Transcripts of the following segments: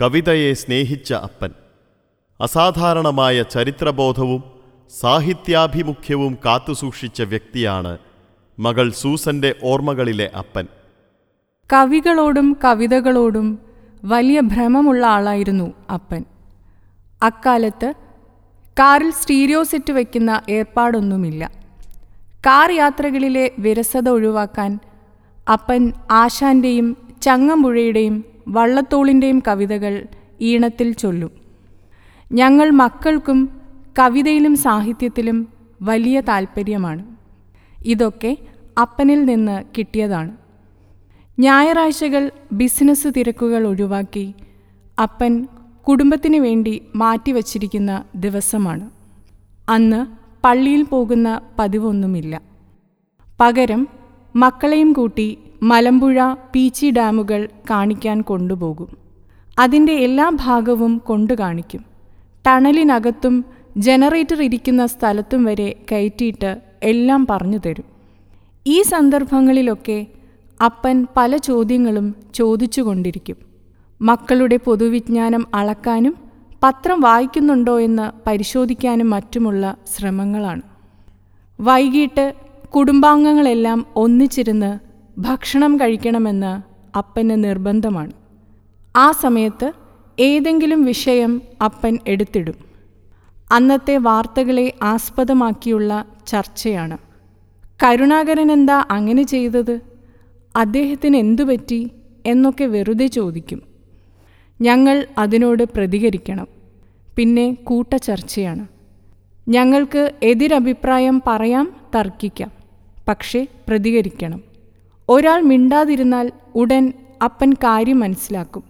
കവിതയെ സ്നേഹിച്ച അപ്പൻ. അസാധാരണമായ ചരിത്രബോധവും സാഹിത്യാഭിമുഖ്യവും കാത്തുസൂക്ഷിച്ച വ്യക്തിയാണ് മകൾ സൂസന്റെ ഓർമ്മകളിലെ അപ്പൻ. കവികളോടും കവിതകളോടും വലിയ ഭ്രമമുള്ള ആളായിരുന്നു അപ്പൻ. അക്കാലത്ത് കാറിൽ സ്റ്റീരിയോ സെറ്റ് വയ്ക്കുന്ന ഏർപ്പാടൊന്നുമില്ല. കാർ യാത്രകളിലെ വിരസത ഒഴിവാക്കാൻ അപ്പൻ ആശാന്റെയും ചങ്ങമ്പുഴയുടെയും വള്ളത്തോളിന്റെയും കവിതകൾ ഈണത്തിൽ ചൊല്ലും. ഞങ്ങൾ മക്കൾക്കും കവിതയിലും സാഹിത്യത്തിലും വലിയ താൽപ്പര്യമാണ് ഇതൊക്കെ അപ്പനിൽ നിന്ന് കിട്ടിയതാണ്. ഞായറാഴ്ചകൾ ബിസിനസ് തിരക്കുകൾ ഒഴിവാക്കി അപ്പൻ കുടുംബത്തിന് വേണ്ടി മാറ്റിവച്ചിരിക്കുന്ന ദിവസമാണ്. അന്ന് പള്ളിയിൽ പോകുന്ന പതിവൊന്നുമില്ല. പകരം മക്കളെയും കൂട്ടി മലമ്പുഴ പീച്ചി ഡാമുകൾ കാണിക്കാൻ കൊണ്ടുപോകും. അതിന്റെ എല്ലാ ഭാഗവും കൊണ്ടു കാണിക്കും. ടണലിനകത്തും ജനറേറ്റർ ഇരിക്കുന്ന സ്ഥലത്തും വരെ കയറ്റിയിട്ട് എല്ലാം പറഞ്ഞു തരും. ഈ സന്ദർഭങ്ങളിലൊക്കെ അപ്പൻ പല ചോദ്യങ്ങളും ചോദിച്ചുകൊണ്ടിരിക്കും മക്കളുടെ പൊതുവിജ്ഞാനം അളക്കാനും പത്രം വായിക്കുന്നുണ്ടോ എന്ന് പരിശോധിക്കാനും മറ്റുമുള്ള ശ്രമങ്ങളാണ്. വൈകിട്ട് കുടുംബാംഗങ്ങളെല്ലാം ഒന്നിച്ചിരുന്ന് ഭക്ഷണം കഴിക്കണമെന്ന് അപ്പന് നിർബന്ധമാണ്. ആ സമയത്ത് ഏതെങ്കിലും വിഷയം അപ്പൻ എടുത്തിടും. അന്നത്തെ വാർത്തകളെ ആസ്പദമാക്കിയുള്ള ചർച്ചയാണ്. കരുണാകരൻ എന്താ അങ്ങനെ ചെയ്തത്? അദ്ദേഹത്തിന് എന്തു പറ്റി? എന്നൊക്കെ വെറുതെ ചോദിക്കും. ഞങ്ങൾ അതിനോട് പ്രതികരിക്കണം. പിന്നെ കൂട്ടചർച്ചയാണ്. ഞങ്ങൾക്ക് എതിരഭിപ്രായം പറയാം തർക്കിക്കാം. പക്ഷേ പ്രതികരിക്കണം. ഒരാൾ മിണ്ടാതിരുന്നാൽ ഉടൻ അപ്പൻ കാര്യം മനസ്സിലാക്കും.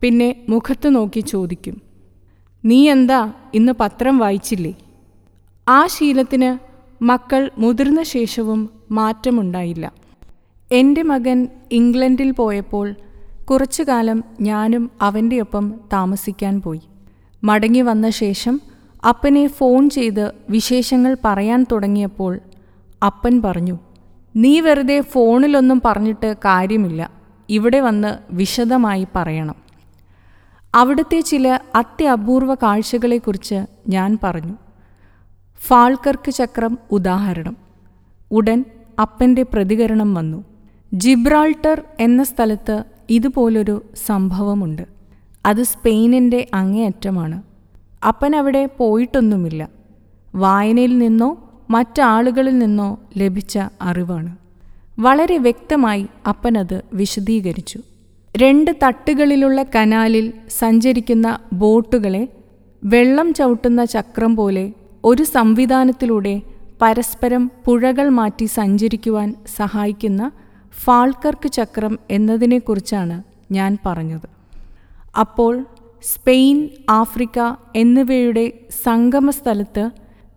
പിന്നെ മുഖത്ത് നോക്കി ചോദിക്കും. നീ എന്താ ഇന്ന് പത്രം വായിച്ചില്ലേ? ആ ശീലത്തിന് മക്കൾ മുതിർന്ന ശേഷവും മാറ്റമുണ്ടായില്ല. എന്റെ മകൻ ഇംഗ്ലണ്ടിൽ പോയപ്പോൾ കുറച്ചു കാലം ഞാനും അവന്റെ ഒപ്പം താമസിക്കാൻ പോയി. മടങ്ങി വന്ന ശേഷം അപ്പനെ ഫോൺ ചെയ്ത് വിശേഷങ്ങൾ പറയാൻ തുടങ്ങിയപ്പോൾ അപ്പൻ പറഞ്ഞു നീ വെറുതെ ഫോണിലൊന്നും പറഞ്ഞിട്ട് കാര്യമില്ല. ഇവിടെ വന്ന് വിശദമായി പറയണം. അവിടുത്തെ ചില അത്യപൂർവ കാഴ്ചകളെക്കുറിച്ച് ഞാൻ പറഞ്ഞു. ഫാൾക്കർക്ക് ചക്രം ഉദാഹരണം. ഉടൻ അപ്പന്റെ പ്രതികരണം വന്നു. ജിബ്രാൾട്ടർ എന്ന സ്ഥലത്ത് ഇതുപോലൊരു സംഭവമുണ്ട്. അത് സ്പെയിനിന്റെ അങ്ങേയറ്റമാണ്. അപ്പൻ അവിടെ പോയിട്ടൊന്നുമില്ല. വായനയിൽ നിന്നോ മറ്റാളുകളിൽ നിന്നോ ലഭിച്ച അറിവാണ്. വളരെ വ്യക്തമായി അപ്പനത് വിശദീകരിച്ചു. രണ്ട് തട്ടുകളിലുള്ള കനാലിൽ സഞ്ചരിക്കുന്ന ബോട്ടുകളെ വെള്ളം ചവിട്ടുന്ന ചക്രം പോലെ ഒരു സംവിധാനത്തിലൂടെ പരസ്പരം പുഴകൾ മാറ്റി സഞ്ചരിക്കുവാൻ സഹായിക്കുന്ന ഫാൾക്കർക്ക് ചക്രം എന്നതിനെക്കുറിച്ചാണ് ഞാൻ പറഞ്ഞത്. അപ്പോൾ സ്പെയിൻ ആഫ്രിക്ക എന്നിവയുടെ സംഗമ സ്ഥലത്ത്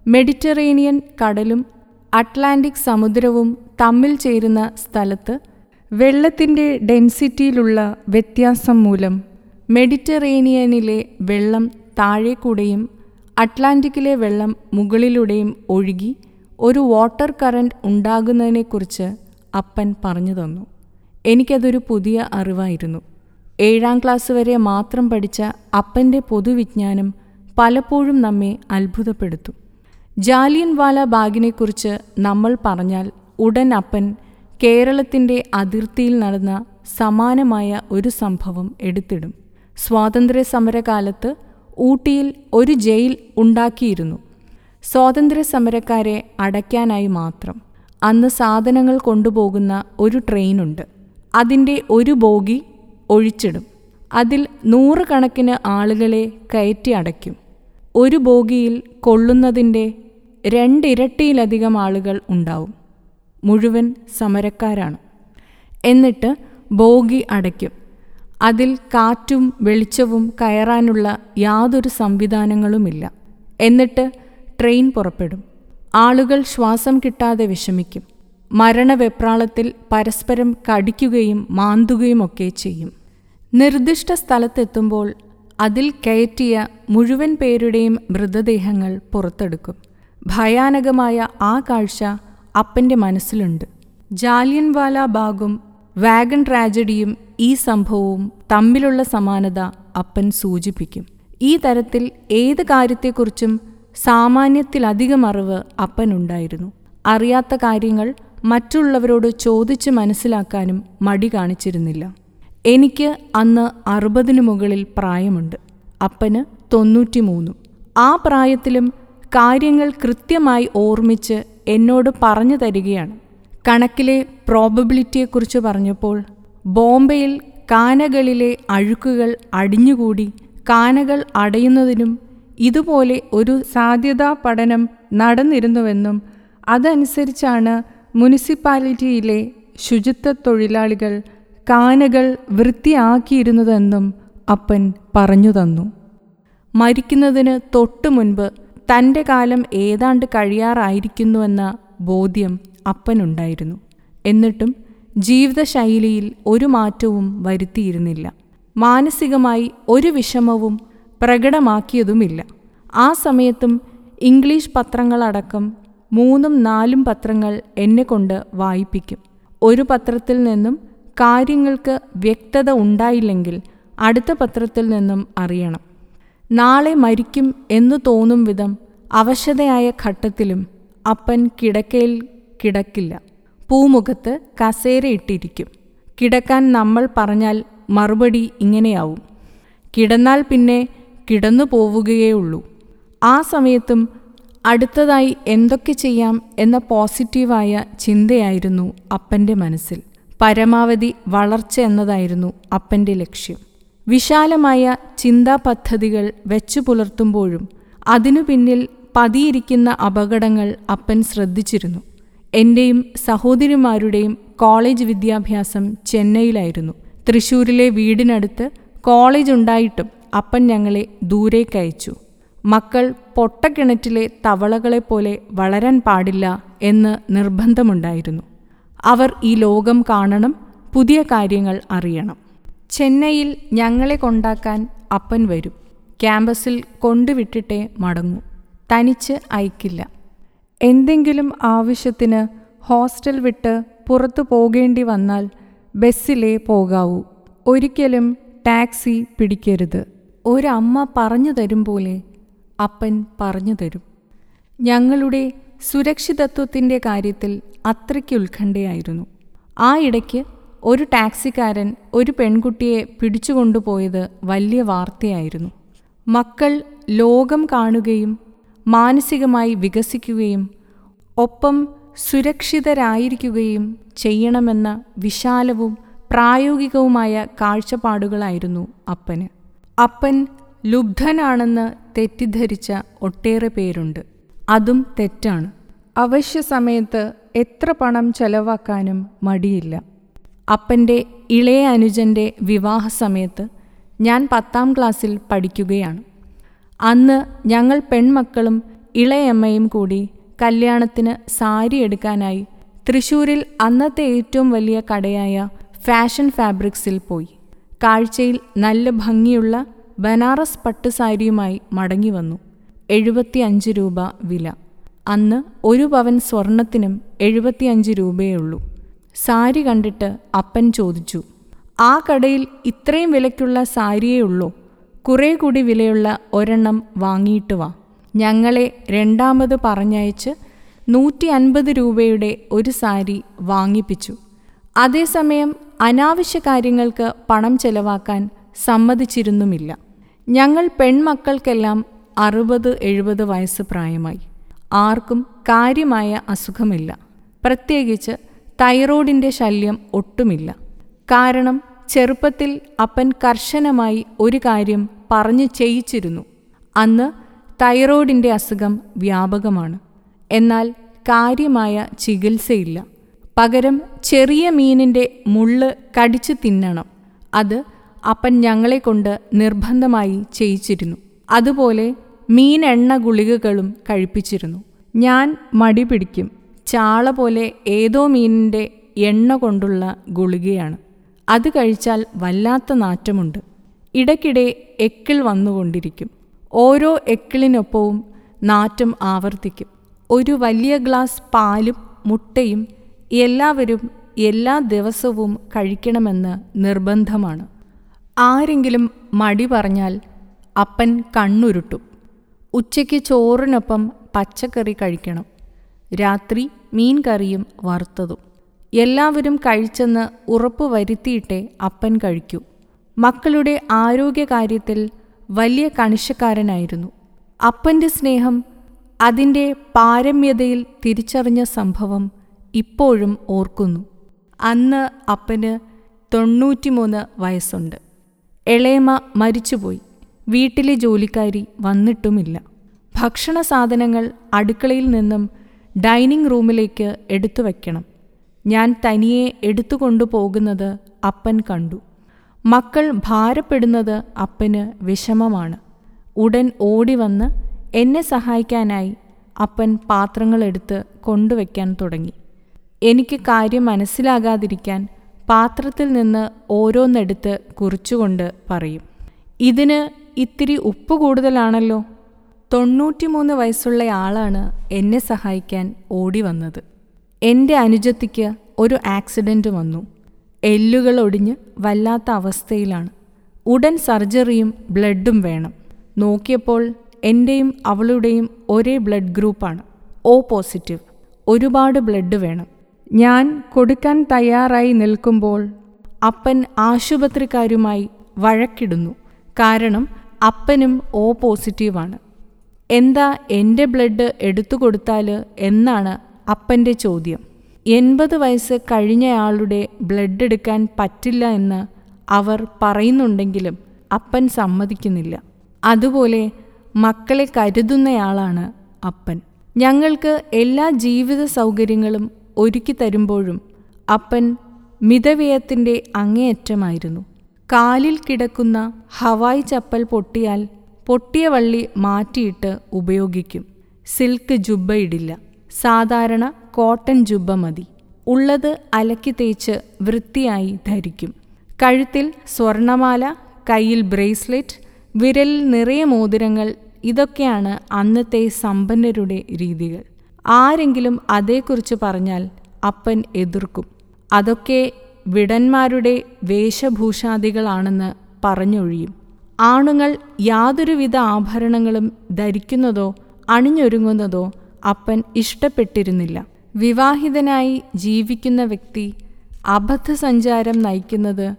മെഡിറ്ററേനിയൻ കടലും അറ്റ്ലാന്റിക് സമുദ്രവും തമ്മിൽ ചേരുന്ന സ്ഥലത്ത് വെള്ളത്തിന്റെ ഡെൻസിറ്റിയിലുള്ള വ്യത്യാസം മൂലം മെഡിറ്ററേനിയനിലെ വെള്ളം താഴേക്കൂടെയും അറ്റ്ലാന്റിക്കിലെ വെള്ളം മുകളിലൂടെയും ഒഴുകി ഒരു വാട്ടർ കറന്റ് ഉണ്ടാകുന്നതിനെക്കുറിച്ച് അപ്പൻ പറഞ്ഞു തന്നു. എനിക്കതൊരു പുതിയ അറിവായിരുന്നു. ഏഴാം ക്ലാസ് വരെ മാത്രം പഠിച്ച അപ്പന്റെ പൊതുവിജ്ഞാനം പലപ്പോഴും നമ്മെ അത്ഭുതപ്പെടുത്തും. ജാലിയൻ വാല ബാഗിനെക്കുറിച്ച് നമ്മൾ പറഞ്ഞാൽ ഉടൻ അപ്പൻ കേരളത്തിന്റെ അതിർത്തിയിൽ നടന്ന സമാനമായ ഒരു സംഭവം എടുത്തിടും. സ്വാതന്ത്ര്യ സമരകാലത്ത് ഊട്ടിയിൽ ഒരു ജയിൽ ഉണ്ടാക്കിയിരുന്നു. സ്വാതന്ത്ര്യ സമരക്കാരെ അടയ്ക്കാനായി മാത്രം. അന്ന് സാധനങ്ങൾ കൊണ്ടുപോകുന്ന ഒരു ട്രെയിനുണ്ട്. അതിന്റെ ഒരു ബോഗി ഒഴിച്ചിടും. അതിൽ നൂറുകണക്കിന് ആളുകളെ കയറ്റി അടയ്ക്കും. ഒരു ബോഗിയിൽ കൊള്ളുന്നതിന്റെ രണ്ടിരട്ടിയിലധികം ആളുകൾ ഉണ്ടാവും. മുഴുവൻ സമരക്കാരാണ്. എന്നിട്ട് ബോഗി അടയ്ക്കും. അതിൽ കാറ്റും വെളിച്ചവും കയറാനുള്ള യാതൊരു സംവിധാനങ്ങളുമില്ല. എന്നിട്ട് ട്രെയിൻ പുറപ്പെടും. ആളുകൾ ശ്വാസം കിട്ടാതെ വിഷമിക്കും. മരണവെപ്രാളത്തിൽ പരസ്പരം കടിക്കുകയും മാന്തുകയുമൊക്കെ ചെയ്യും. നിർദ്ദിഷ്ട സ്ഥലത്തെത്തുമ്പോൾ അതിൽ കയറ്റിയ മുഴുവൻ പേരുടെയും മൃതദേഹങ്ങൾ പുറത്തെടുക്കും. ഭയാനകമായ ആ കാഴ്ച അപ്പന്റെ മനസ്സിലുണ്ട്. ജാലിയൻവാല ബാഗും വാഗൺ ട്രാജഡിയും ഈ സംഭവവും തമ്മിലുള്ള സമാനത അപ്പൻ സൂചിപ്പിക്കും. ഈ തരത്തിൽ ഏത് കാര്യത്തെക്കുറിച്ചും സാമാന്യത്തിലധികം അറിവ് അപ്പനുണ്ടായിരുന്നു അറിയാത്ത കാര്യങ്ങൾ മറ്റുള്ളവരോട് ചോദിച്ച് മനസ്സിലാക്കാനും മടി കാണിച്ചിരുന്നില്ല. എനിക്ക് അന്ന് അറുപതിനു മുകളിൽ പ്രായമുണ്ട്. അപ്പന് തൊണ്ണൂറ്റിമൂന്നും. ആ പ്രായത്തിലും കാര്യങ്ങൾ കൃത്യമായി ഓർമ്മിച്ച് എന്നോട് പറഞ്ഞു തരികയാണ്. കണക്കിലെ പ്രോബബിലിറ്റിയെക്കുറിച്ച് പറഞ്ഞപ്പോൾ ബോംബെയിൽ കാനകളിലെ അഴുക്കുകൾ അടിഞ്ഞുകൂടി കാനകൾ അടയുന്നതിനും ഇതുപോലെ ഒരു സാധ്യതാ പഠനം നടന്നിരുന്നുവെന്നും അതനുസരിച്ചാണ് മുനിസിപ്പാലിറ്റിയിലെ ശുചിത്വ തൊഴിലാളികൾ കാനകൾ വൃത്തിയാക്കിയിരുന്നതെന്നും അപ്പൻ പറഞ്ഞു തന്നു. മരിക്കുന്നതിന് തൊട്ടു മുൻപ് തന്റെ കാലം ഏതാണ്ട് കഴിയാറായിരിക്കുന്നുവെന്ന ബോധ്യം അപ്പനുണ്ടായിരുന്നു. എന്നിട്ടും ജീവിതശൈലിയിൽ ഒരു മാറ്റവും വരുത്തിയിരുന്നില്ല. മാനസികമായി ഒരു വിഷമവും പ്രകടമാക്കിയതുമില്ല. ആ സമയത്തും ഇംഗ്ലീഷ് പത്രങ്ങളടക്കം മൂന്നും നാലും പത്രങ്ങൾ എന്നെക്കൊണ്ട് വായിപ്പിക്കും. ഒരു പത്രത്തിൽ നിന്നും കാര്യങ്ങൾക്ക് വ്യക്തത ഉണ്ടായില്ലെങ്കിൽ അടുത്ത പത്രത്തിൽ നിന്നും അറിയണം. നാളെ മരിക്കും എന്നു തോന്നും വിധം അവശതയായ ഘട്ടത്തിലും അപ്പൻ കിടക്കയിൽ കിടക്കില്ല. പൂമുഖത്ത് കസേരയിട്ടിരിക്കും കിടക്കാൻ നമ്മൾ പറഞ്ഞാൽ മറുപടി ഇങ്ങനെയാവും. കിടന്നാൽ പിന്നെ കിടന്നു പോവുകയേയുള്ളൂ. ആ സമയത്തും അടുത്തതായി എന്തൊക്കെ ചെയ്യാം എന്ന പോസിറ്റീവായ ചിന്തയായിരുന്നു അപ്പന്റെ മനസ്സിൽ. പരമാവധി വളർച്ച എന്നതായിരുന്നു അപ്പന്റെ ലക്ഷ്യം. വിശാലമായ ചിന്താ പദ്ധതികൾ വെച്ചു പുലർത്തുമ്പോഴും അതിനു പിന്നിൽ പതിയിരിക്കുന്ന അപകടങ്ങൾ അപ്പൻ ശ്രദ്ധിച്ചിരുന്നു. എന്റെയും സഹോദരിമാരുടെയും കോളേജ് വിദ്യാഭ്യാസം ചെന്നൈയിലായിരുന്നു. തൃശൂരിലെ വീടിനടുത്ത് കോളേജ് ഉണ്ടായിട്ടും അപ്പൻ ഞങ്ങളെ ദൂരേക്കയച്ചു മക്കൾ പൊട്ടക്കിണറ്റിലെ തവളകളെപ്പോലെ വളരാൻ പാടില്ല എന്ന് നിർബന്ധമുണ്ടായിരുന്നു. അവർ ഈ ലോകം കാണണം പുതിയ കാര്യങ്ങൾ അറിയണം. ചെന്നൈയിൽ ഞങ്ങളെ കൊണ്ടാക്കാൻ അപ്പൻ വരും. ക്യാമ്പസിൽ കൊണ്ടുവിട്ടിട്ടേ മടങ്ങൂ. തനിച്ച് അയക്കില്ല. എന്തെങ്കിലും ആവശ്യത്തിന് ഹോസ്റ്റൽ വിട്ട് പുറത്തു പോകേണ്ടി വന്നാൽ ബസ്സിലേ പോകാവൂ. ഒരിക്കലും ടാക്സി പിടിക്കരുത്. ഒരമ്മ പറഞ്ഞു തരും പോലെ അപ്പൻ പറഞ്ഞു തരും. ഞങ്ങളുടെ സുരക്ഷിതത്വത്തിന്റെ കാര്യത്തിൽ അത്രയ്ക്ക് ഉത്കണ്ഠയായിരുന്നു. ആ ഇടയ്ക്ക് ഒരു ടാക്സിക്കാരൻ ഒരു പെൺകുട്ടിയെ പിടിച്ചുകൊണ്ടുപോയത് വലിയ വാർത്തയായിരുന്നു. മക്കൾ ലോകം കാണുകയും മാനസികമായി വികസിക്കുകയും ഒപ്പം സുരക്ഷിതരായിരിക്കുകയും ചെയ്യണമെന്ന വിശാലവും പ്രായോഗികവുമായ കാഴ്ചപ്പാടുകളായിരുന്നു അപ്പന്. അപ്പൻ ലുബ്ധനാണെന്ന് തെറ്റിദ്ധരിച്ച ഒട്ടേറെ പേരുണ്ട്. അതും തെറ്റാണ്. അവശ്യ സമയത്ത് എത്ര പണം ചെലവാക്കാനും മടിയില്ല. അപ്പന്റെ ഇളയ അനുജന്റെ വിവാഹ സമയത്ത് ഞാൻ പത്താം ക്ലാസ്സിൽ പഠിക്കുകയാണ്. അന്ന് ഞങ്ങൾ പെൺമക്കളും ഇളയമ്മയും കൂടി കല്യാണത്തിന് സാരി എടുക്കാനായി തൃശൂരിൽ അന്നത്തെ ഏറ്റവും വലിയ കടയായ ഫാഷൻ ഫാബ്രിക്സിൽ പോയി. കാഴ്ചയിൽ നല്ല ഭംഗിയുള്ള ബനാറസ് പട്ടുസാരിയുമായി മടങ്ങി വന്നു. എഴുപത്തിയഞ്ച് രൂപ വില. അന്ന് ഒരു പവൻ സ്വർണത്തിനും എഴുപത്തിയഞ്ച് രൂപയുള്ളൂ സാരി കണ്ടിട്ട് അപ്പൻ ചോദിച്ചു ആ കടയിൽ ഇത്രയും വിലയ്ക്കുള്ള സാരിയേ ഉള്ളൂ. കുറേ കൂടി വിലയുള്ള ഒരെണ്ണം വാങ്ങിയിട്ട് വാ. ഞങ്ങളെ രണ്ടാമത് പറഞ്ഞയച്ച് നൂറ്റി അൻപത് രൂപയുടെ ഒരു സാരി വാങ്ങിപ്പിച്ചു. അതേസമയം അനാവശ്യ കാര്യങ്ങൾക്ക് പണം ചെലവാക്കാൻ സമ്മതിച്ചിരുന്നുമില്ല. ഞങ്ങൾ പെൺമക്കൾക്കെല്ലാം അറുപത് എഴുപത് വയസ്സ് പ്രായമായി. ആർക്കും കാര്യമായ അസുഖമില്ല. പ്രത്യേകിച്ച് തൈറോയിഡിന്റെ ശല്യം ഒട്ടുമില്ല. കാരണം ചെറുപ്പത്തിൽ അപ്പൻ കർശനമായി ഒരു കാര്യം പറഞ്ഞു ചെയ്യിച്ചിരുന്നു. അന്ന് തൈറോയിഡിന്റെ അസുഖം വ്യാപകമാണ്. എന്നാൽ കാര്യമായ ചികിത്സയില്ല. പകരം ചെറിയ മീനിന്റെ മുള്ള് കടിച്ചു തിന്നണം. അത് അപ്പൻ ഞങ്ങളെക്കൊണ്ട് നിർബന്ധമായി ചെയ്യിച്ചിരുന്നു. അതുപോലെ മീൻ എണ്ണ ഗുളികകളും കഴിപ്പിച്ചിരുന്നു. ഞാൻ മടി പിടിക്കും. ചാള പോലെ ഏതോ മീനിന്റെ എണ്ണ കൊണ്ടുള്ള ഗുളികയാണ്. അത് കഴിച്ചാൽ വല്ലാത്ത നാറ്റമുണ്ട്. ഇടയ്ക്കിടെ എക്കിൾ വന്നുകൊണ്ടിരിക്കും. ഓരോ എക്കിളിനൊപ്പവും നാറ്റം ആവർത്തിക്കും. ഒരു വലിയ ഗ്ലാസ് പാലും മുട്ടയും എല്ലാവരും എല്ലാ ദിവസവും കഴിക്കണമെന്ന് നിർബന്ധമാണ്. ആരെങ്കിലും മടി പറഞ്ഞാൽ അപ്പൻ കണ്ണുരുട്ടും. ഉച്ചയ്ക്ക് ചോറിനൊപ്പം പച്ചക്കറി കഴിക്കണം. രാത്രി മീൻ കറിയും വറുത്തതും. എല്ലാവരും കഴിച്ചെന്ന് ഉറപ്പ് വരുത്തിയിട്ടേ അപ്പൻ കഴിക്കൂ. മക്കളുടെ ആരോഗ്യകാര്യത്തിൽ വലിയ കണിശക്കാരനായിരുന്നു. അപ്പന്റെ സ്നേഹം അതിന്റെ പാരമ്യതയിൽ തിരിച്ചറിഞ്ഞ സംഭവം ഇപ്പോഴും ഓർക്കുന്നു. അന്ന് അപ്പന് തൊണ്ണൂറ്റിമൂന്ന് വയസ്സുണ്ട്. എളേമ മരിച്ചുപോയി. വീട്ടിലെ ജോലിക്കാരി വന്നിട്ടുമില്ല. ഭക്ഷണ സാധനങ്ങൾ അടുക്കളയിൽ നിന്നും ഡൈനിങ് റൂമിലേക്ക് എടുത്തു വയ്ക്കണം ഞാൻ തനിയെ എടുത്തുകൊണ്ടു പോകുന്നത് അപ്പൻ കണ്ടു. മക്കൾ ഭാരപ്പെടുന്നത് അപ്പന് വിഷമമാണ്. ഉടൻ ഓടി വന്ന് എന്നെ സഹായിക്കാനായി അപ്പൻ പാത്രങ്ങളെടുത്ത് കൊണ്ടുവയ്ക്കാൻ തുടങ്ങി. എനിക്ക് കാര്യം മനസ്സിലാകാതിരിക്കാൻ പാത്രത്തിൽ നിന്ന് ഓരോന്നെടുത്ത് കുറിച്ചുകൊണ്ട് പറയും. ഇതിന് ഇത്തിരി ഉപ്പ് കൂടുതലാണല്ലോ. തൊണ്ണൂറ്റിമൂന്ന് വയസ്സുള്ള ആളാണ് എന്നെ സഹായിക്കാൻ ഓടി വന്നത്. എന്റെ അനുജത്തിക്ക് ഒരു ആക്സിഡന്റ് വന്നു. എല്ലുകൾ ഒടിഞ്ഞ് വല്ലാത്ത അവസ്ഥയിലാണ്. ഉടൻ സർജറിയും ബ്ലഡും വേണം. നോക്കിയപ്പോൾ എന്റെയും അവളുടെയും ഒരേ ബ്ലഡ് ഗ്രൂപ്പാണ്. O positive. ഒരുപാട് ബ്ലഡ് വേണം. ഞാൻ കൊടുക്കാൻ തയ്യാറായി നിൽക്കുമ്പോൾ അപ്പൻ ആശുപത്രിക്കാരുമായി വഴക്കിടുന്നു. കാരണം അപ്പനും ഓ പോസിറ്റീവാണ്. എന്താ എന്റെ ബ്ലഡ് എടുത്തു കൊടുത്താൽ എന്നാണ് അപ്പന്റെ ചോദ്യം. എൺപത് വയസ്സ് കഴിഞ്ഞയാളുടെ ബ്ലഡ് എടുക്കാൻ പറ്റില്ല എന്ന് അവർ പറയുന്നുണ്ടെങ്കിലും അപ്പൻ സമ്മതിക്കുന്നില്ല. അതുപോലെ മക്കളെ കരുതുന്നയാളാണ് അപ്പൻ. ഞങ്ങൾക്ക് എല്ലാ ജീവിത സൗകര്യങ്ങളും ഒരുക്കി തരുമ്പോഴും അപ്പൻ മിതവ്യയത്തിന്റെ അങ്ങേയറ്റമായിരുന്നു. കാലിൽ കിടക്കുന്ന ഹവായ് ചപ്പൽ പൊട്ടിയാൽ പൊട്ടിയ വള്ളി മാറ്റിയിട്ട് ഉപയോഗിക്കും. സിൽക്ക് ജുബ്ബ ഇടില്ല. സാധാരണ കോട്ടൺ ജുബ്ബ മതി. ഉള്ളത് അലക്കി തേച്ച് വൃത്തിയായി ധരിക്കും. കഴുത്തിൽ സ്വർണമാല കയ്യിൽ ബ്രേസ്ലെറ്റ് വിരലിൽ നിറയെ മോതിരങ്ങൾ ഇതൊക്കെയാണ് അന്നത്തെ സമ്പന്നരുടെ രീതികൾ. ആരെങ്കിലും അതേക്കുറിച്ച് പറഞ്ഞാൽ അപ്പൻ എതിർക്കും. അതൊക്കെ വിടന്മാരുടെ വേഷഭൂഷാദികളാണെന്ന് പറഞ്ഞൊഴിയും. ആണുങ്ങൾ യാതൊരുവിധ ആഭരണങ്ങളും ധരിക്കുന്നതോ അണിഞ്ഞൊരുങ്ങുന്നതോ അപ്പൻ ഇഷ്ടപ്പെട്ടിരുന്നില്ല. വിവാഹിതനായി ജീവിക്കുന്ന വ്യക്തി അബദ്ധസഞ്ചാരം നയിക്കുന്നത്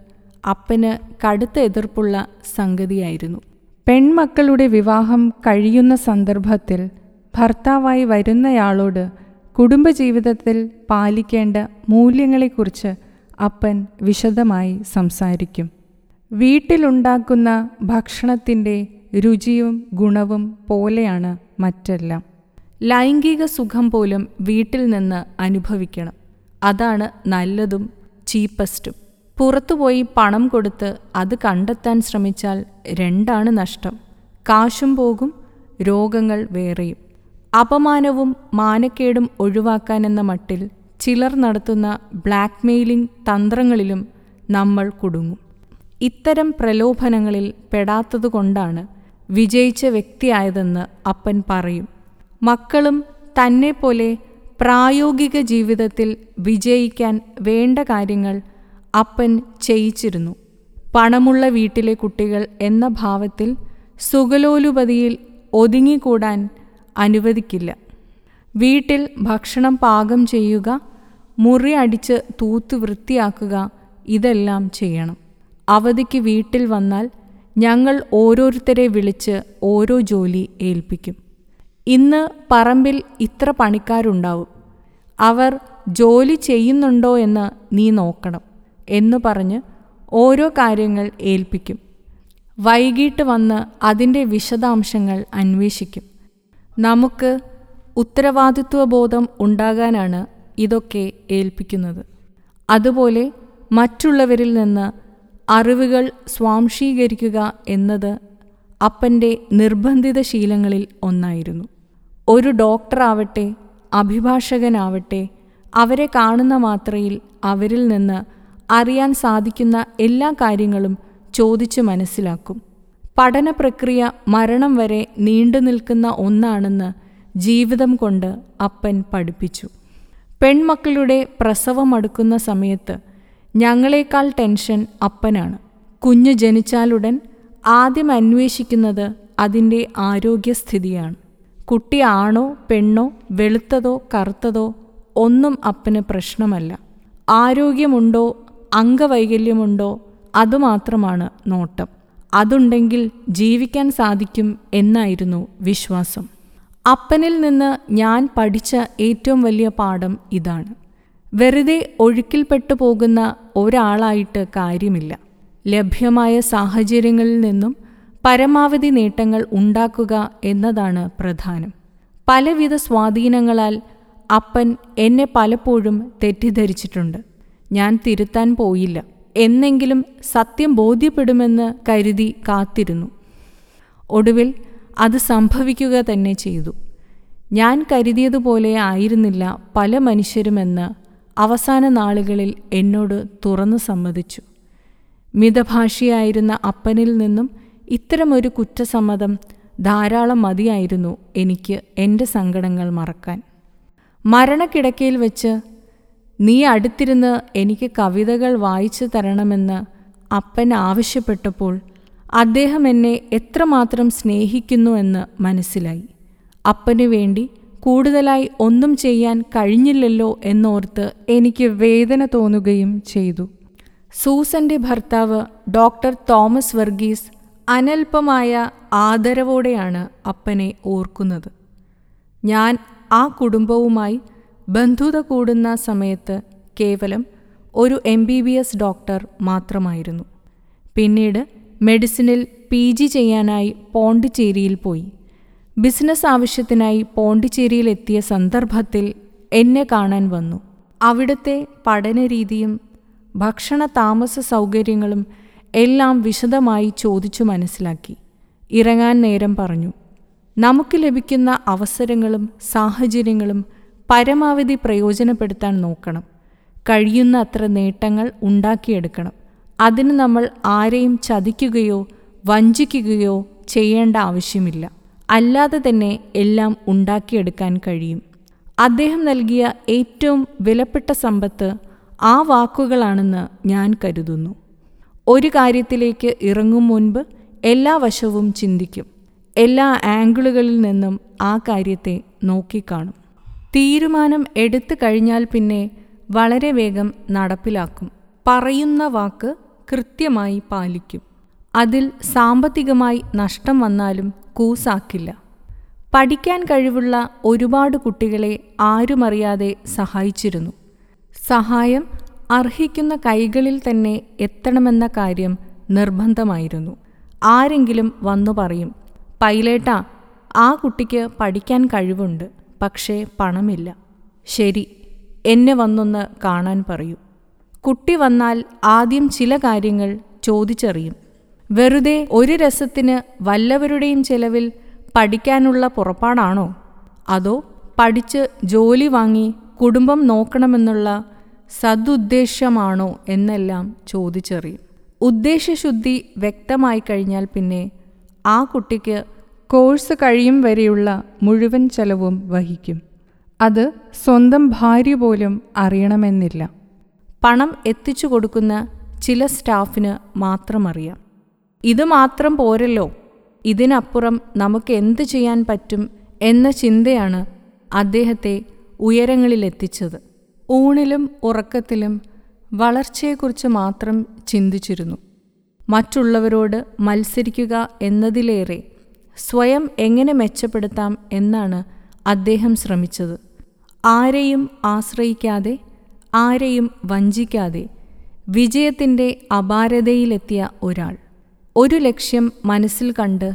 അപ്പന് കടുത്ത എതിർപ്പുള്ള സംഗതിയായിരുന്നു. പെൺമക്കളുടെ വിവാഹം കഴിയുന്ന സന്ദർഭത്തിൽ ഭർത്താവായി വരുന്നയാളോട് കുടുംബജീവിതത്തിൽ പാലിക്കേണ്ട മൂല്യങ്ങളെക്കുറിച്ച് അപ്പൻ വിശദമായി സംസാരിക്കും. വീട്ടിലുണ്ടാക്കുന്ന ഭക്ഷണത്തിന്റെ രുചിയും ഗുണവും പോലെയാണ് മറ്റെല്ലാം. ലൈംഗിക സുഖം പോലും വീട്ടിൽ നിന്ന് അനുഭവിക്കണം. അതാണ് നല്ലതും ചീപ്പസ്റ്റും. പുറത്തുപോയി പണം കൊടുത്ത് അത് കണ്ടെത്താൻ ശ്രമിച്ചാൽ രണ്ടാണ് നഷ്ടം. കാശും പോകും രോഗങ്ങൾ വേറെയും. അപമാനവും മാനക്കേടും ഒഴിവാക്കാനെന്ന മട്ടിൽ ചിലർ നടത്തുന്ന ബ്ലാക്ക്മെയിലിംഗ് തന്ത്രങ്ങളിലും നമ്മൾ കുടുങ്ങും. ഇത്തരം പ്രലോഭനങ്ങളിൽ പെടാത്തതുകൊണ്ടാണ് വിജയിച്ച വ്യക്തിയായതെന്ന് അപ്പൻ പറയും. മക്കളും തന്നെ പോലെ പ്രായോഗിക ജീവിതത്തിൽ വിജയിക്കാൻ വേണ്ട കാര്യങ്ങൾ അപ്പൻ ചെയ്യിച്ചിരുന്നു. പണമുള്ള വീട്ടിലെ കുട്ടികൾ എന്ന ഭാവത്തിൽ സുഗലോലുപതിയിൽ ഒതുങ്ങിക്കൂടാൻ അനുവദിക്കില്ല. വീട്ടിൽ ഭക്ഷണം പാകം ചെയ്യുക മുറി അടിച്ച് തൂത്ത് വൃത്തിയാക്കുക ഇതെല്ലാം ചെയ്യണം. അവധിക്ക് വീട്ടിൽ വന്നാൽ ഞങ്ങൾ ഓരോരുത്തരെ വിളിച്ച് ഓരോ ജോലി ഏൽപ്പിക്കും. ഇന്ന് പറമ്പിൽ ഇത്ര പണിക്കാരുണ്ടാവും. അവർ ജോലി ചെയ്യുന്നുണ്ടോ എന്ന് നീ നോക്കണം എന്ന് പറഞ്ഞ് ഓരോ കാര്യങ്ങൾ ഏൽപ്പിക്കും. വൈകിട്ട് വന്ന് അതിന്റെ വിശദാംശങ്ങൾ അന്വേഷിക്കും. നമുക്ക് ഉത്തരവാദിത്വബോധം ഉണ്ടാകാനാണ് ഇതൊക്കെ ഏൽപ്പിക്കുന്നത്. അതുപോലെ മറ്റുള്ളവരിൽ നിന്ന് അറിവുകൾ സ്വാംശീകരിക്കുക എന്നത് അപ്പന്റെ നിർബന്ധിത ശീലങ്ങളിൽ ഒന്നായിരുന്നു. ഒരു ഡോക്ടറാവട്ടെ അഭിഭാഷകനാവട്ടെ അവരെ കാണുന്ന മാത്രയിൽ അവരിൽ നിന്ന് അറിയാൻ സാധിക്കുന്ന എല്ലാ കാര്യങ്ങളും ചോദിച്ചു മനസ്സിലാക്കും. പഠന പ്രക്രിയ മരണം വരെ നീണ്ടു നിൽക്കുന്ന ഒന്നാണെന്ന് ജീവിതം കൊണ്ട് അപ്പൻ പഠിപ്പിച്ചു. പെൺമക്കളുടെ പ്രസവം അടുക്കുന്ന സമയത്ത് ഞങ്ങളെക്കാൾ ടെൻഷൻ അപ്പനാണ്. കുഞ്ഞ് ജനിച്ചാലുടൻ ആദ്യം അന്വേഷിക്കുന്നത് അതിന്റെ ആരോഗ്യസ്ഥിതിയാണ്. കുട്ടി ആണോ പെണ്ണോ വെളുത്തതോ കറുത്തതോ ഒന്നും അപ്പന് പ്രശ്നമല്ല. ആരോഗ്യമുണ്ടോ അംഗവൈകല്യമുണ്ടോ അതുമാത്രമാണ് നോട്ടം. അതുണ്ടെങ്കിൽ ജീവിക്കാൻ സാധിക്കും എന്നായിരുന്നു വിശ്വാസം. അപ്പനിൽ നിന്ന് ഞാൻ പഠിച്ച ഏറ്റവും വലിയ പാഠം ഇതാണ്. വെറുതെ ഒഴുക്കിൽപ്പെട്ടു പോകുന്ന ഒരാളായിട്ട് കാര്യമില്ല. ലഭ്യമായ സാഹചര്യങ്ങളിൽ നിന്നും പരമാവധി നേട്ടങ്ങൾ ഉണ്ടാക്കുക എന്നതാണ് പ്രധാനം. പലവിധ സ്വാധീനങ്ങളാൽ അപ്പൻ എന്നെ പലപ്പോഴും തെറ്റിദ്ധരിച്ചിട്ടുണ്ട്. ഞാൻ തിരുത്താൻ പോയില്ല. എന്നെങ്കിലും സത്യം ബോധ്യപ്പെടുമെന്ന് കരുതി കാത്തിരുന്നു. ഒടുവിൽ അത് സംഭവിക്കുക തന്നെ ചെയ്തു. ഞാൻ കരുതിയതുപോലെ ആയിരുന്നില്ല പല മനുഷ്യരുമെന്ന് അവസാന നാളുകളിൽ എന്നോട് തുറന്നു സമ്മതിച്ചു. മിതഭാഷിയായിരുന്ന അപ്പനിൽ നിന്നും ഇത്തരമൊരു കുറ്റസമ്മതം ധാരാളം മതിയായിരുന്നു എനിക്ക് എന്റെ സങ്കടങ്ങൾ മറക്കാൻ. മരണക്കിടക്കയിൽ വെച്ച് നീ അടുത്തിരുന്ന് എനിക്ക് കവിതകൾ വായിച്ചു തരണമെന്ന് അപ്പൻ ആവശ്യപ്പെട്ടപ്പോൾ അദ്ദേഹം എന്നെ എത്രമാത്രം സ്നേഹിക്കുന്നു എന്ന് മനസ്സിലായി. അപ്പനു വേണ്ടി കൂടുതലായി ഒന്നും ചെയ്യാൻ കഴിഞ്ഞില്ലല്ലോ എന്നോർത്ത് എനിക്ക് വേദന തോന്നുകയും ചെയ്തു. സൂസന്റെ ഭർത്താവ് ഡോക്ടർ തോമസ് വർഗീസ് അനൽപമായ ആദരവോടെയാണ് അപ്പനെ ഓർക്കുന്നത്. ഞാൻ ആ കുടുംബവുമായി ബന്ധുത കൂടുന്ന സമയത്ത് കേവലം ഒരു M B B S doctor മാത്രമായിരുന്നു. പിന്നീട് മെഡിസിനിൽ പി ജി ചെയ്യാനായി പോണ്ടിച്ചേരിയിൽ പോയി. ബിസിനസ് ആവശ്യത്തിനായി പോണ്ടിച്ചേരിയിൽ എത്തിയ സന്ദർഭത്തിൽ എന്നെ കാണാൻ വന്നു. അവിടുത്തെ പഠനരീതിയും ഭക്ഷണ താമസ സൗകര്യങ്ങളും എല്ലാം വിശദമായി ചോദിച്ചു മനസ്സിലാക്കി. ഇറങ്ങാൻ നേരം പറഞ്ഞു. നമുക്ക് ലഭിക്കുന്ന അവസരങ്ങളും സാഹചര്യങ്ങളും പരമാവധി പ്രയോജനപ്പെടുത്താൻ നോക്കണം. കഴിയുന്ന അത്ര നേട്ടങ്ങൾ ഉണ്ടാക്കിയെടുക്കണം. അതിന് നമ്മൾ ആരെയും ചതിക്കുകയോ വഞ്ചിക്കുകയോ ചെയ്യേണ്ട ആവശ്യമില്ല. അല്ലാതെ തന്നെ എല്ലാം ഉണ്ടാക്കിയെടുക്കാൻ കഴിയും. അദ്ദേഹം നൽകിയ ഏറ്റവും വിലപ്പെട്ട സമ്പത്ത് ആ വാക്കുകളാണെന്ന് ഞാൻ കരുതുന്നു. ഒരു കാര്യത്തിലേക്ക് ഇറങ്ങും മുൻപ് എല്ലാ വശവും ചിന്തിക്കും. എല്ലാ ആംഗിളുകളിൽ നിന്നും ആ കാര്യത്തെ നോക്കിക്കാണും. തീരുമാനം എടുത്തു കഴിഞ്ഞാൽ പിന്നെ വളരെ വേഗം നടപ്പിലാക്കും. പറയുന്ന വാക്ക് കൃത്യമായി പാലിക്കും. അതിൽ സാമ്പത്തികമായി നഷ്ടം വന്നാലും കൂസാക്കില്ല. പഠിക്കാൻ കഴിവുള്ള ഒരുപാട് കുട്ടികളെ ആരുമറിയാതെ സഹായിച്ചിരുന്നു. സഹായം അർഹിക്കുന്ന കൈകളിൽ തന്നെ എത്തണമെന്ന കാര്യം നിർബന്ധമായിരുന്നു. ആരെങ്കിലും വന്നു പറയും പൈലേട്ടാ ആ കുട്ടിക്ക് പഠിക്കാൻ കഴിവുണ്ട് പക്ഷേ പണമില്ല. ശരി എന്നെ വന്നൊന്ന് കാണാൻ പറയൂ. കുട്ടി വന്നാൽ ആദ്യം ചില കാര്യങ്ങൾ ചോദിച്ചറിയും. വെറുതെ ഒരു രസത്തിന് വല്ലവരുടെയും ചെലവിൽ പഠിക്കാനുള്ള പുറപ്പാടാണോ? അതോ പഠിച്ച് ജോലി വാങ്ങി കുടുംബം നോക്കണമെന്നുള്ള സദുദ്ദേശമാണോ എന്നെല്ലാം ചോദിച്ചറിയും. ഉദ്ദേശശുദ്ധി വ്യക്തമായി കഴിഞ്ഞാൽ പിന്നെ ആ കുട്ടിക്ക് കോഴ്സ് കഴിയും വരെയുള്ള മുഴുവൻ ചെലവും വഹിക്കും. അത് സ്വന്തം ഭാര്യ പോലും അറിയണമെന്നില്ല. പണം എത്തിച്ചു കൊടുക്കുന്ന ചില സ്റ്റാഫിന് മാത്രം അറിയാം ഇത് മാത്രം പോരല്ലോ. ഇതിനപ്പുറം നമുക്ക് എന്ത് ചെയ്യാൻ പറ്റും എന്ന ചിന്തയാണ് അദ്ദേഹത്തെ ഉയരങ്ങളിലെത്തിച്ചത്. ഊണിലും ഉറക്കത്തിലും വളർച്ചയെക്കുറിച്ച് മാത്രം ചിന്തിച്ചിരുന്നു. മറ്റുള്ളവരോട് മത്സരിക്കുക എന്നതിലേറെ സ്വയം എങ്ങനെ മെച്ചപ്പെടുത്താം എന്നാണ് അദ്ദേഹം ശ്രമിച്ചത്. ആരെയും ആശ്രയിക്കാതെ ആരെയും വഞ്ചിക്കാതെ വിജയത്തിന്റെ അപാരതയിലെത്തിയ ഒരാൾ. ഒരു ലക്ഷ്യം മനസ്സിൽ കണ്ട്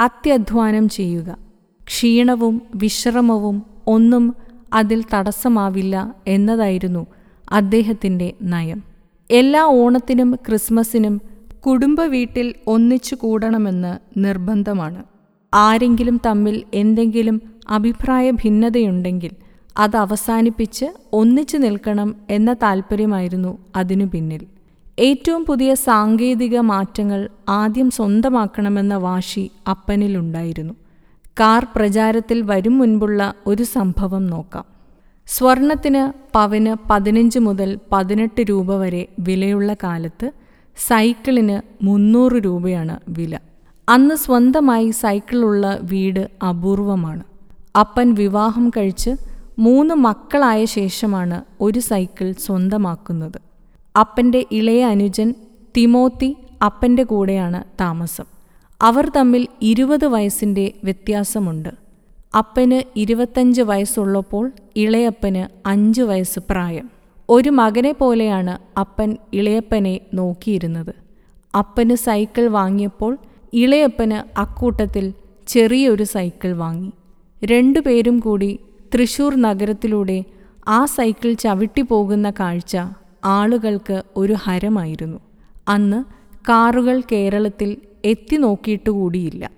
അത്യധ്വാനം ചെയ്യുക. ക്ഷീണവും വിശ്രമവും ഒന്നും അതിൽ തടസ്സമാവില്ല എന്നതായിരുന്നു അദ്ദേഹത്തിന്റെ നയം. എല്ലാ ഓണത്തിനും ക്രിസ്മസിനും കുടുംബ വീട്ടിൽ ഒന്നിച്ചു കൂടണമെന്ന് നിർബന്ധമാണ്. ആരെങ്കിലും തമ്മിൽ എന്തെങ്കിലും അഭിപ്രായ ഭിന്നതയുണ്ടെങ്കിൽ അത് അവസാനിപ്പിച്ച് ഒന്നിച്ചു നിൽക്കണം എന്ന താൽപ്പര്യമായിരുന്നു അതിനു പിന്നിൽ. ഏറ്റവും പുതിയ സാങ്കേതിക മാറ്റങ്ങൾ ആദ്യം സ്വന്തമാക്കണമെന്ന വാശി അപ്പനിലുണ്ടായിരുന്നു കാർ പ്രചാരത്തിൽ വരും മുൻപുള്ള ഒരു സംഭവം നോക്കാം. സ്വർണത്തിന് പവന് പതിനഞ്ച് മുതൽ പതിനെട്ട് രൂപ വരെ വിലയുള്ള കാലത്ത് സൈക്കിളിന് മുന്നൂറ് രൂപയാണ് വില. അന്ന് സ്വന്തമായി സൈക്കിളുള്ള വീട് അപൂർവമാണ്. അപ്പൻ വിവാഹം കഴിച്ച് മൂന്ന് മക്കളായ ശേഷമാണ് ഒരു സൈക്കിൾ സ്വന്തമാക്കുന്നത്. അപ്പന്റെ ഇളയ അനുജൻ തിമോത്തി അപ്പന്റെ കൂടെയാണ് താമസം. അവർ തമ്മിൽ ഇരുപത് വയസ്സിന്റെ വ്യത്യാസമുണ്ട്. അപ്പന് ഇരുപത്തഞ്ച് വയസ്സുള്ളപ്പോൾ ഇളയപ്പന് അഞ്ച് വയസ്സ് പ്രായം. ഒരു മകനെ പോലെയാണ് അപ്പൻ ഇളയപ്പനെ നോക്കിയിരുന്നത്. അപ്പന് സൈക്കിൾ വാങ്ങിയപ്പോൾ ഇളയപ്പന് അക്കൂട്ടത്തിൽ ചെറിയൊരു സൈക്കിൾ വാങ്ങി. രണ്ടുപേരും കൂടി തൃശൂർ നഗരത്തിലൂടെ ആ സൈക്കിൾ ചവിട്ടി പോകുന്ന കാഴ്ച ആളുകൾക്ക് ഒരു ഹരമായിരുന്നു. അന്ന് കാറുകൾ കേരളത്തിൽ എത്തി നോക്കിയിട്ടുകൂടിയില്ല.